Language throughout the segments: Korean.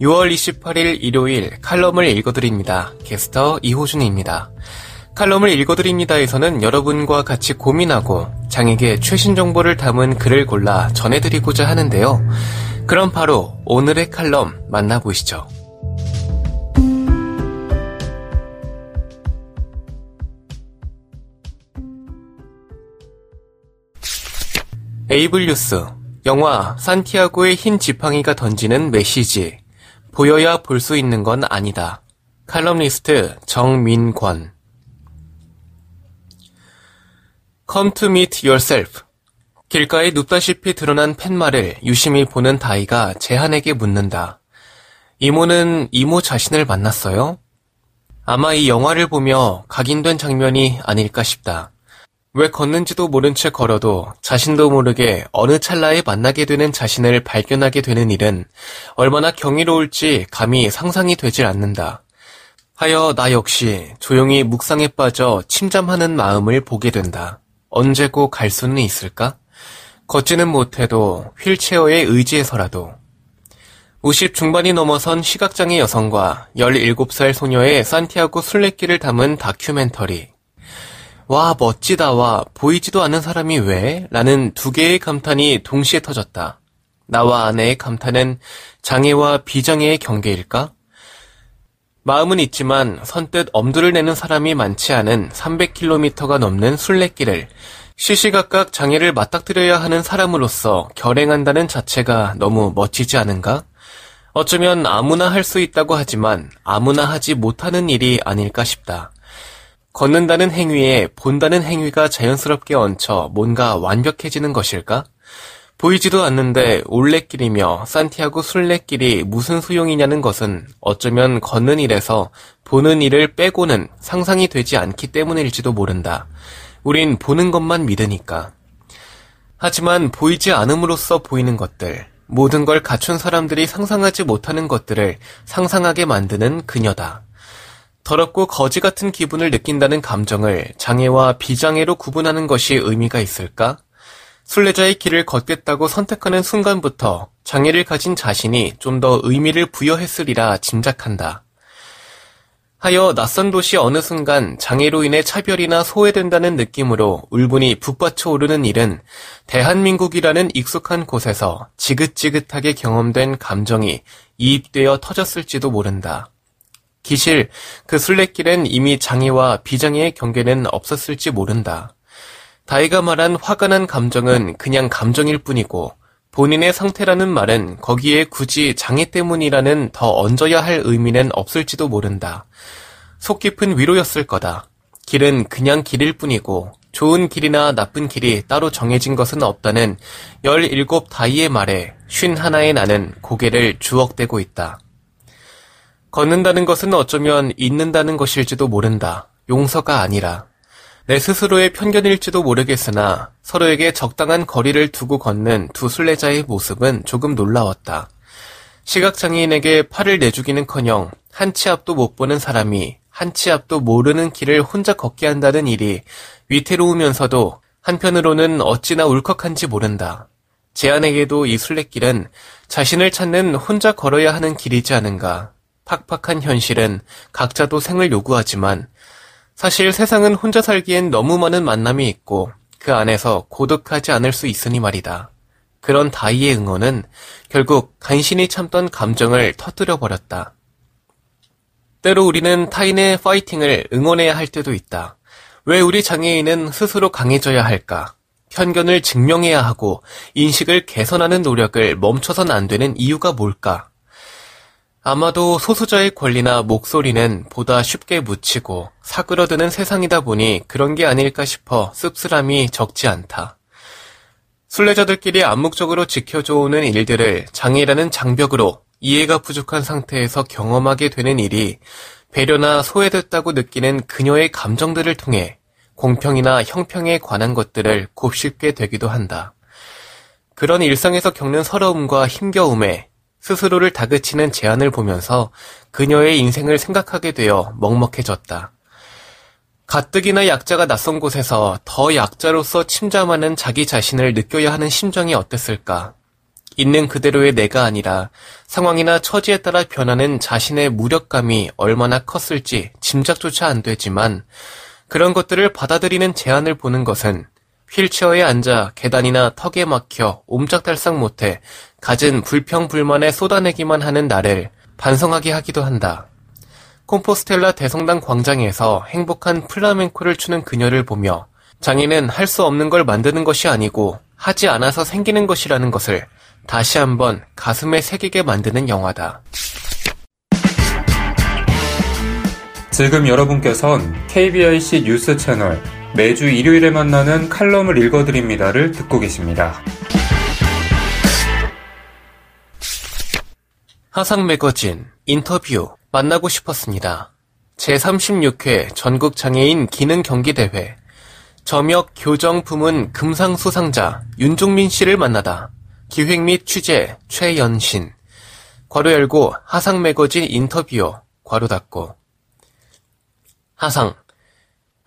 6월 28일 일요일 칼럼을 읽어드립니다. 게스터 이호준입니다. 칼럼을 읽어드립니다에서는 여러분과 같이 고민하고 장에게 최신 정보를 담은 글을 골라 전해드리고자 하는데요. 그럼 바로 오늘의 칼럼 만나보시죠. 에이블 뉴스 영화 산티아고의 흰 지팡이가 던지는 메시지 보여야 볼 수 있는 건 아니다. 칼럼니스트 정민권 Come to meet yourself. 길가에 눕다시피 드러난 팻말을 유심히 보는 다이가 재한에게 묻는다. 이모는 이모 자신을 만났어요? 아마 이 영화를 보며 각인된 장면이 아닐까 싶다. 왜 걷는지도 모른 채 걸어도 자신도 모르게 어느 찰나에 만나게 되는 자신을 발견하게 되는 일은 얼마나 경이로울지 감히 상상이 되질 않는다. 하여 나 역시 조용히 묵상에 빠져 침잠하는 마음을 보게 된다. 언제고 갈 수는 있을까? 걷지는 못해도 휠체어에 의지해서라도 50 중반이 넘어선 시각장애 여성과 17살 소녀의 산티아고 순례길을 담은 다큐멘터리 와, 멋지다 와 보이지도 않는 사람이 왜? 라는 두 개의 감탄이 동시에 터졌다. 나와 아내의 감탄은 장애와 비장애의 경계일까? 마음은 있지만 선뜻 엄두를 내는 사람이 많지 않은 300km가 넘는 순례길을 시시각각 장애를 맞닥뜨려야 하는 사람으로서 결행한다는 자체가 너무 멋지지 않은가? 어쩌면 아무나 할 수 있다고 하지만 아무나 하지 못하는 일이 아닐까 싶다. 걷는다는 행위에 본다는 행위가 자연스럽게 얹혀 뭔가 완벽해지는 것일까? 보이지도 않는데 올레길이며 산티아고 순례길이 무슨 소용이냐는 것은 어쩌면 걷는 일에서 보는 일을 빼고는 상상이 되지 않기 때문일지도 모른다. 우린 보는 것만 믿으니까. 하지만 보이지 않음으로써 보이는 것들, 모든 걸 갖춘 사람들이 상상하지 못하는 것들을 상상하게 만드는 그녀다. 더럽고 거지 같은 기분을 느낀다는 감정을 장애와 비장애로 구분하는 것이 의미가 있을까? 순례자의 길을 걷겠다고 선택하는 순간부터 장애를 가진 자신이 좀 더 의미를 부여했으리라 짐작한다. 하여 낯선 도시 어느 순간 장애로 인해 차별이나 소외된다는 느낌으로 울분이 북받쳐 오르는 일은 대한민국이라는 익숙한 곳에서 지긋지긋하게 경험된 감정이 이입되어 터졌을지도 모른다. 기실 그 순례길엔 이미 장애와 비장애의 경계는 없었을지 모른다. 다이가 말한 화가 난 감정은 그냥 감정일 뿐이고 본인의 상태라는 말은 거기에 굳이 장애 때문이라는 더 얹어야 할 의미는 없을지도 모른다. 속 깊은 위로였을 거다. 길은 그냥 길일 뿐이고 좋은 길이나 나쁜 길이 따로 정해진 것은 없다는 17 다이의 말에 51의 나는 고개를 주억대고 있다. 걷는다는 것은 어쩌면 잊는다는 것일지도 모른다. 용서가 아니라. 내 스스로의 편견일지도 모르겠으나 서로에게 적당한 거리를 두고 걷는 두 순례자의 모습은 조금 놀라웠다. 시각장애인에게 팔을 내주기는커녕 한 치 앞도 못 보는 사람이 한 치 앞도 모르는 길을 혼자 걷게 한다는 일이 위태로우면서도 한편으로는 어찌나 울컥한지 모른다. 제 아내에게도 이 순례길은 자신을 찾는 혼자 걸어야 하는 길이지 않은가. 팍팍한 현실은 각자도 생을 요구하지만 사실 세상은 혼자 살기엔 너무 많은 만남이 있고 그 안에서 고독하지 않을 수 있으니 말이다. 그런 다이의 응원은 결국 간신히 참던 감정을 터뜨려 버렸다. 때로 우리는 타인의 파이팅을 응원해야 할 때도 있다. 왜 우리 장애인은 스스로 강해져야 할까? 편견을 증명해야 하고 인식을 개선하는 노력을 멈춰선 안 되는 이유가 뭘까? 아마도 소수자의 권리나 목소리는 보다 쉽게 묻히고 사그러드는 세상이다 보니 그런 게 아닐까 싶어 씁쓸함이 적지 않다. 순례자들끼리 암묵적으로 지켜줘 오는 일들을 장애라는 장벽으로 이해가 부족한 상태에서 경험하게 되는 일이 배려나 소외됐다고 느끼는 그녀의 감정들을 통해 공평이나 형평에 관한 것들을 곱씹게 되기도 한다. 그런 일상에서 겪는 서러움과 힘겨움에 스스로를 다그치는 제안을 보면서 그녀의 인생을 생각하게 되어 먹먹해졌다. 가뜩이나 약자가 낯선 곳에서 더 약자로서 침잠하는 자기 자신을 느껴야 하는 심정이 어땠을까? 있는 그대로의 내가 아니라 상황이나 처지에 따라 변하는 자신의 무력감이 얼마나 컸을지 짐작조차 안 되지만 그런 것들을 받아들이는 제안을 보는 것은 휠체어에 앉아 계단이나 턱에 막혀 옴짝달싹 못해 갖은 불평불만에 쏟아내기만 하는 나를 반성하게 하기도 한다. 콤포스텔라 대성당 광장에서 행복한 플라멩코를 추는 그녀를 보며 장애는 할 수 없는 걸 만드는 것이 아니고 하지 않아서 생기는 것이라는 것을 다시 한번 가슴에 새기게 만드는 영화다. 지금 여러분께선 KBIC 뉴스 채널 매주 일요일에 만나는 칼럼을 읽어드립니다를 듣고 계십니다. 하상 매거진 인터뷰 만나고 싶었습니다. 제36회 전국장애인 기능경기대회. 점역 교정 부문 금상 수상자 윤종민 씨를 만나다. 기획 및 취재 최연신. 괄호 열고 하상 매거진 인터뷰 괄호 닫고. 하상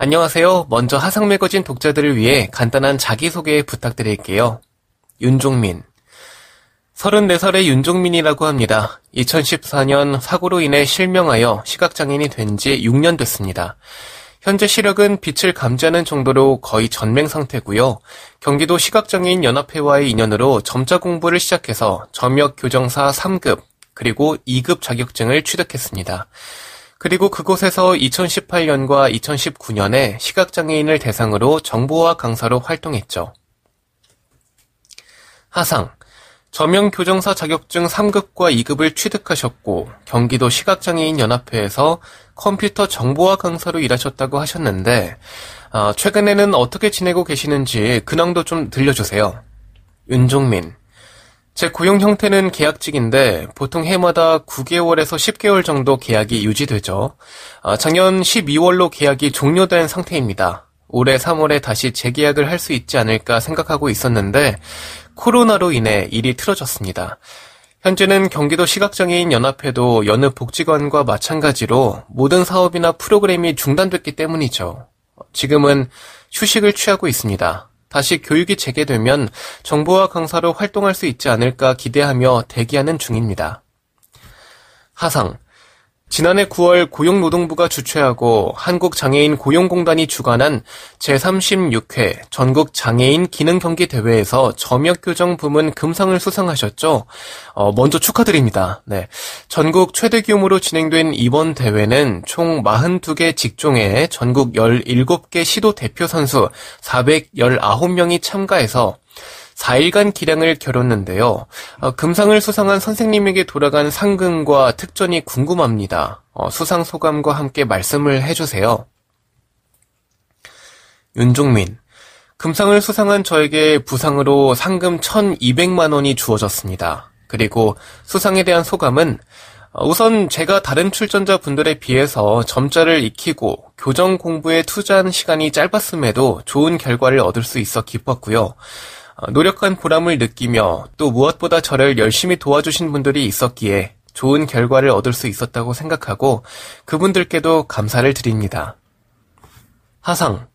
안녕하세요. 먼저 하상 매거진 독자들을 위해 간단한 자기소개 부탁드릴게요. 윤종민 34살의 윤종민이라고 합니다. 2014년 사고로 인해 실명하여 시각장애인이 된 지 6년 됐습니다. 현재 시력은 빛을 감지하는 정도로 거의 전맹 상태고요. 경기도 시각장애인 연합회와의 인연으로 점자 공부를 시작해서 점역 교정사 3급 그리고 2급 자격증을 취득했습니다. 그리고 그곳에서 2018년과 2019년에 시각장애인을 대상으로 정보화 강사로 활동했죠. 하상 저명 교정사 자격증 3급과 2급을 취득하셨고 경기도 시각장애인 연합회에서 컴퓨터 정보화 강사로 일하셨다고 하셨는데 어, 최근에는 어떻게 지내고 계시는지 근황도 좀 들려주세요. 윤종민 제 고용 형태는 계약직인데 보통 해마다 9개월에서 10개월 정도 계약이 유지되죠. 어, 작년 12월로 계약이 종료된 상태입니다. 올해 3월에 다시 재계약을 할 수 있지 않을까 생각하고 있었는데 코로나로 인해 일이 틀어졌습니다. 현재는 경기도 시각장애인 연합회도 여느 복지관과 마찬가지로 모든 사업이나 프로그램이 중단됐기 때문이죠. 지금은 휴식을 취하고 있습니다. 다시 교육이 재개되면 정보화 강사로 활동할 수 있지 않을까 기대하며 대기하는 중입니다. 하상. 지난해 9월 고용노동부가 주최하고 한국장애인 고용공단이 주관한 제36회 전국 장애인 기능경기 대회에서 점역교정 부문 금상을 수상하셨죠. 어, 먼저 축하드립니다. 네. 전국 최대 규모로 진행된 이번 대회는 총 42개 직종에 전국 17개 시도 대표 선수 419명이 참가해서 4일간 기량을 겨뤘는데요. 어, 금상을 수상한 선생님에게 돌아간 상금과 특전이 궁금합니다. 어, 수상 소감과 함께 말씀을 해주세요. 윤종민. 금상을 수상한 저에게 부상으로 상금 1200만 원이 주어졌습니다. 그리고 수상에 대한 소감은 어, 우선 제가 다른 출전자 분들에 비해서 점자를 익히고 교정 공부에 투자한 시간이 짧았음에도 좋은 결과를 얻을 수 있어 기뻤고요. 어, 노력한 보람을 느끼며 또 무엇보다 저를 열심히 도와주신 분들이 있었기에 좋은 결과를 얻을 수 있었다고 생각하고 그분들께도 감사를 드립니다. 하상.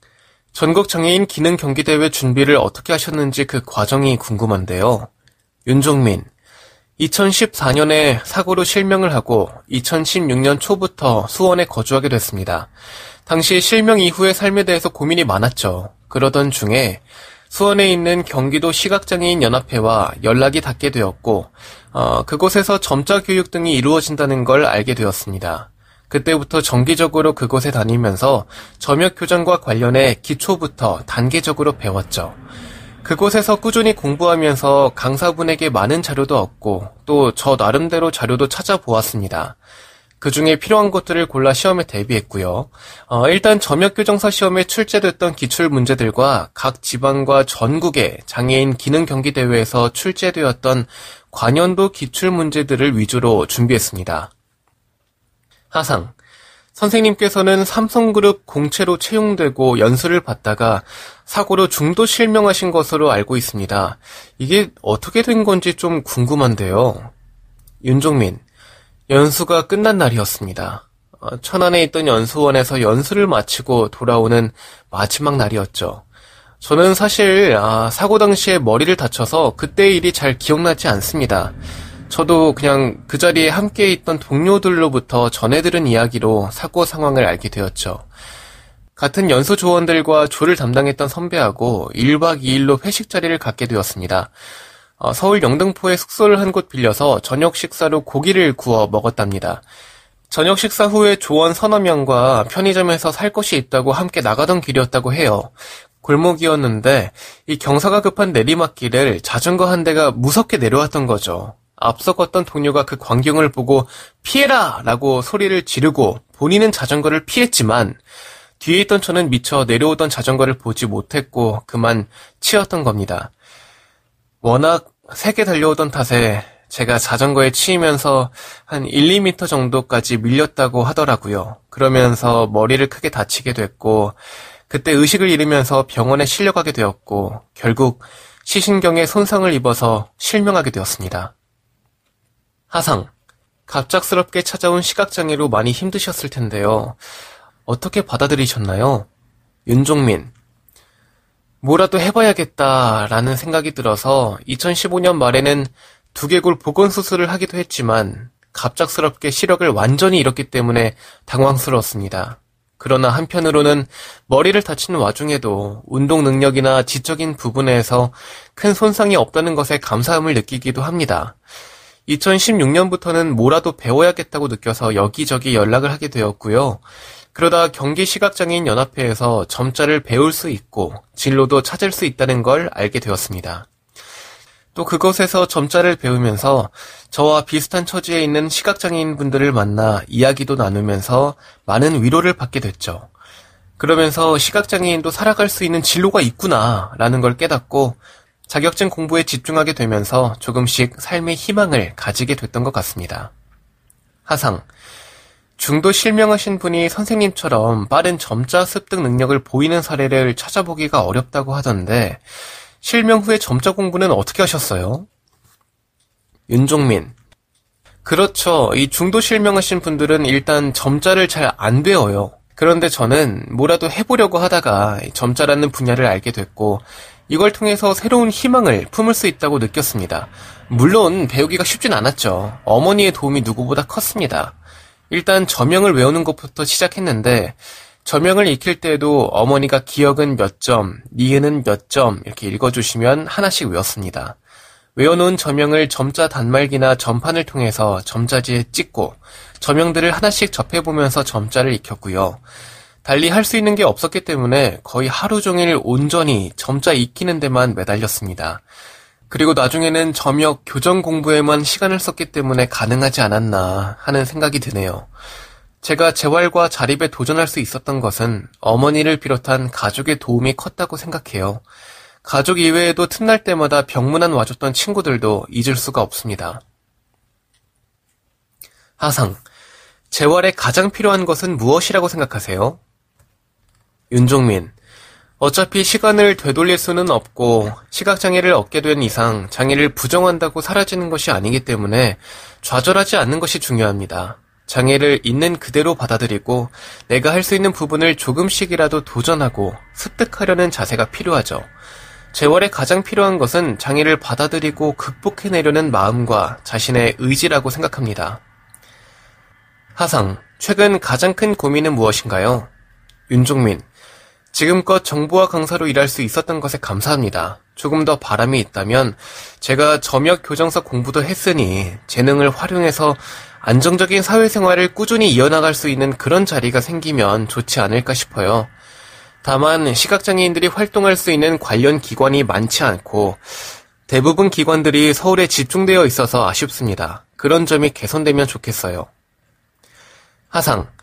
전국 장애인 기능 경기대회 준비를 어떻게 하셨는지 그 과정이 궁금한데요. 윤종민. 2014년에 사고로 실명을 하고 2016년 초부터 수원에 거주하게 됐습니다. 당시 실명 이후의 삶에 대해서 고민이 많았죠. 그러던 중에 수원에 있는 경기도 시각장애인 연합회와 연락이 닿게 되었고 어, 그곳에서 점자 교육 등이 이루어진다는 걸 알게 되었습니다. 그때부터 정기적으로 그곳에 다니면서 점역 교정과 관련해 기초부터 단계적으로 배웠죠. 그곳에서 꾸준히 공부하면서 강사분에게 많은 자료도 얻고 또 저 나름대로 자료도 찾아보았습니다. 그 중에 필요한 것들을 골라 시험에 대비했고요. 어, 일단 점역 교정사 시험에 출제됐던 기출 문제들과 각 지방과 전국의 장애인 기능 경기 대회에서 출제되었던 관연도 기출 문제들을 위주로 준비했습니다. 하상 선생님께서는 삼성그룹 공채로 채용되고 연수를 받다가 사고로 중도 실명하신 것으로 알고 있습니다. 이게 어떻게 된 건지 좀 궁금한데요. 윤종민, 연수가 끝난 날이었습니다. 어, 천안에 있던 연수원에서 연수를 마치고 돌아오는 마지막 날이었죠. 저는 사실 아, 사고 당시에 머리를 다쳐서 그때의 일이 잘 기억나지 않습니다. 저도 그냥 그 자리에 함께 있던 동료들로부터 전해 들은 이야기로 사고 상황을 알게 되었죠. 같은 연수 조원들과 조를 담당했던 선배하고 1박 2일로 회식 자리를 갖게 되었습니다. 어, 서울 영등포에 숙소를 한 곳 빌려서 저녁 식사로 고기를 구워 먹었답니다. 저녁 식사 후에 조원 서너 명과 편의점에서 살 것이 있다고 함께 나가던 길이었다고 해요. 골목이었는데 이 경사가 급한 내리막길을 자전거 한 대가 무섭게 내려왔던 거죠. 앞서 걷던 동료가 그 광경을 보고 피해라! 라고 소리를 지르고 본인은 자전거를 피했지만 뒤에 있던 저는 미처 내려오던 자전거를 보지 못했고 그만 치였던 겁니다. 워낙 세게 달려오던 탓에 제가 자전거에 치이면서 한 1, 2m 정도까지 밀렸다고 하더라고요. 그러면서 머리를 크게 다치게 됐고 그때 의식을 잃으면서 병원에 실려가게 되었고 결국 시신경에 손상을 입어서 실명하게 되었습니다. 하상. 갑작스럽게 찾아온 시각장애로 많이 힘드셨을 텐데요. 어떻게 받아들이셨나요? 윤종민. 뭐라도 해봐야겠다라는 생각이 들어서 2015년 말에는 두개골 복원 수술을 하기도 했지만 갑작스럽게 시력을 완전히 잃었기 때문에 당황스러웠습니다. 그러나 한편으로는 머리를 다치는 와중에도 운동 능력이나 지적인 부분에서 큰 손상이 없다는 것에 감사함을 느끼기도 합니다. 2016년부터는 뭐라도 배워야겠다고 느껴서 여기저기 연락을 하게 되었고요. 그러다 경기시각장애인 연합회에서 점자를 배울 수 있고 진로도 찾을 수 있다는 걸 알게 되었습니다. 또 그곳에서 점자를 배우면서 저와 비슷한 처지에 있는 시각장애인 분들을 만나 이야기도 나누면서 많은 위로를 받게 됐죠. 그러면서 시각장애인도 살아갈 수 있는 진로가 있구나 라는 걸 깨닫고 자격증 공부에 집중하게 되면서 조금씩 삶의 희망을 가지게 됐던 것 같습니다. 하상. 중도 실명하신 분이 선생님처럼 빠른 점자 습득 능력을 보이는 사례를 찾아보기가 어렵다고 하던데, 실명 후에 점자 공부는 어떻게 하셨어요? 윤종민. 그렇죠. 이 중도 실명하신 분들은 일단 점자를 잘안 배워요. 그런데 저는 뭐라도 해보려고 하다가 점자라는 분야를 알게 됐고, 이걸 통해서 새로운 희망을 품을 수 있다고 느꼈습니다. 물론 배우기가 쉽진 않았죠. 어머니의 도움이 누구보다 컸습니다. 일단 저명을 외우는 것부터 시작했는데 저명을 익힐 때에도 어머니가 기억은 몇 점, 니은은 몇 점 이렇게 읽어주시면 하나씩 외웠습니다. 외워놓은 저명을 점자 단말기나 점판을 통해서 점자지에 찍고 저명들을 하나씩 접해보면서 점자를 익혔고요. 달리 할 수 있는 게 없었기 때문에 거의 하루 종일 온전히 점자 익히는 데만 매달렸습니다. 그리고 나중에는 점역 교정 공부에만 시간을 썼기 때문에 가능하지 않았나 하는 생각이 드네요. 제가 재활과 자립에 도전할 수 있었던 것은 어머니를 비롯한 가족의 도움이 컸다고 생각해요. 가족 이외에도 틈날 때마다 병문안 와줬던 친구들도 잊을 수가 없습니다. 하상, 재활에 가장 필요한 것은 무엇이라고 생각하세요? 윤종민, 어차피 시간을 되돌릴 수는 없고 시각장애를 얻게 된 이상 장애를 부정한다고 사라지는 것이 아니기 때문에 좌절하지 않는 것이 중요합니다. 장애를 있는 그대로 받아들이고 내가 할 수 있는 부분을 조금씩이라도 도전하고 습득하려는 자세가 필요하죠. 재활에 가장 필요한 것은 장애를 받아들이고 극복해내려는 마음과 자신의 의지라고 생각합니다. 하상, 최근 가장 큰 고민은 무엇인가요? 윤종민, 지금껏 정보화 강사로 일할 수 있었던 것에 감사합니다. 조금 더 바람이 있다면 제가 점역 교정서 공부도 했으니 재능을 활용해서 안정적인 사회생활을 꾸준히 이어나갈 수 있는 그런 자리가 생기면 좋지 않을까 싶어요. 다만 시각장애인들이 활동할 수 있는 관련 기관이 많지 않고 대부분 기관들이 서울에 집중되어 있어서 아쉽습니다. 그런 점이 개선되면 좋겠어요. 하상.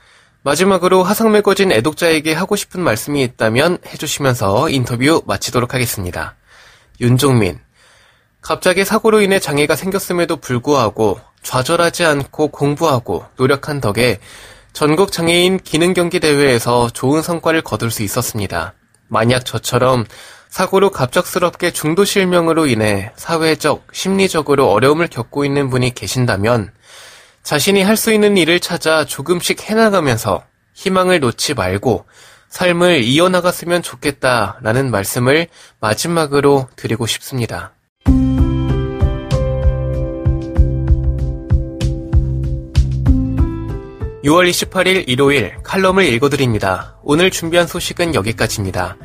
마지막으로 화상매거진 애독자에게 하고 싶은 말씀이 있다면 해주시면서 인터뷰 마치도록 하겠습니다. 윤종민. 갑자기 사고로 인해 장애가 생겼음에도 불구하고 좌절하지 않고 공부하고 노력한 덕에 전국 장애인 기능 경기 대회에서 좋은 성과를 거둘 수 있었습니다. 만약 저처럼 사고로 갑작스럽게 중도 실명으로 인해 사회적, 심리적으로 어려움을 겪고 있는 분이 계신다면 자신이 할 수 있는 일을 찾아 조금씩 해나가면서 희망을 놓지 말고 삶을 이어나갔으면 좋겠다라는 말씀을 마지막으로 드리고 싶습니다. 6월 28일 일요일 칼럼을 읽어드립니다. 오늘 준비한 소식은 여기까지입니다.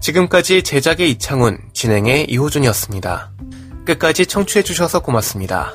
지금까지 제작의 이창훈, 진행의 이호준이었습니다. 끝까지 청취해주셔서 고맙습니다.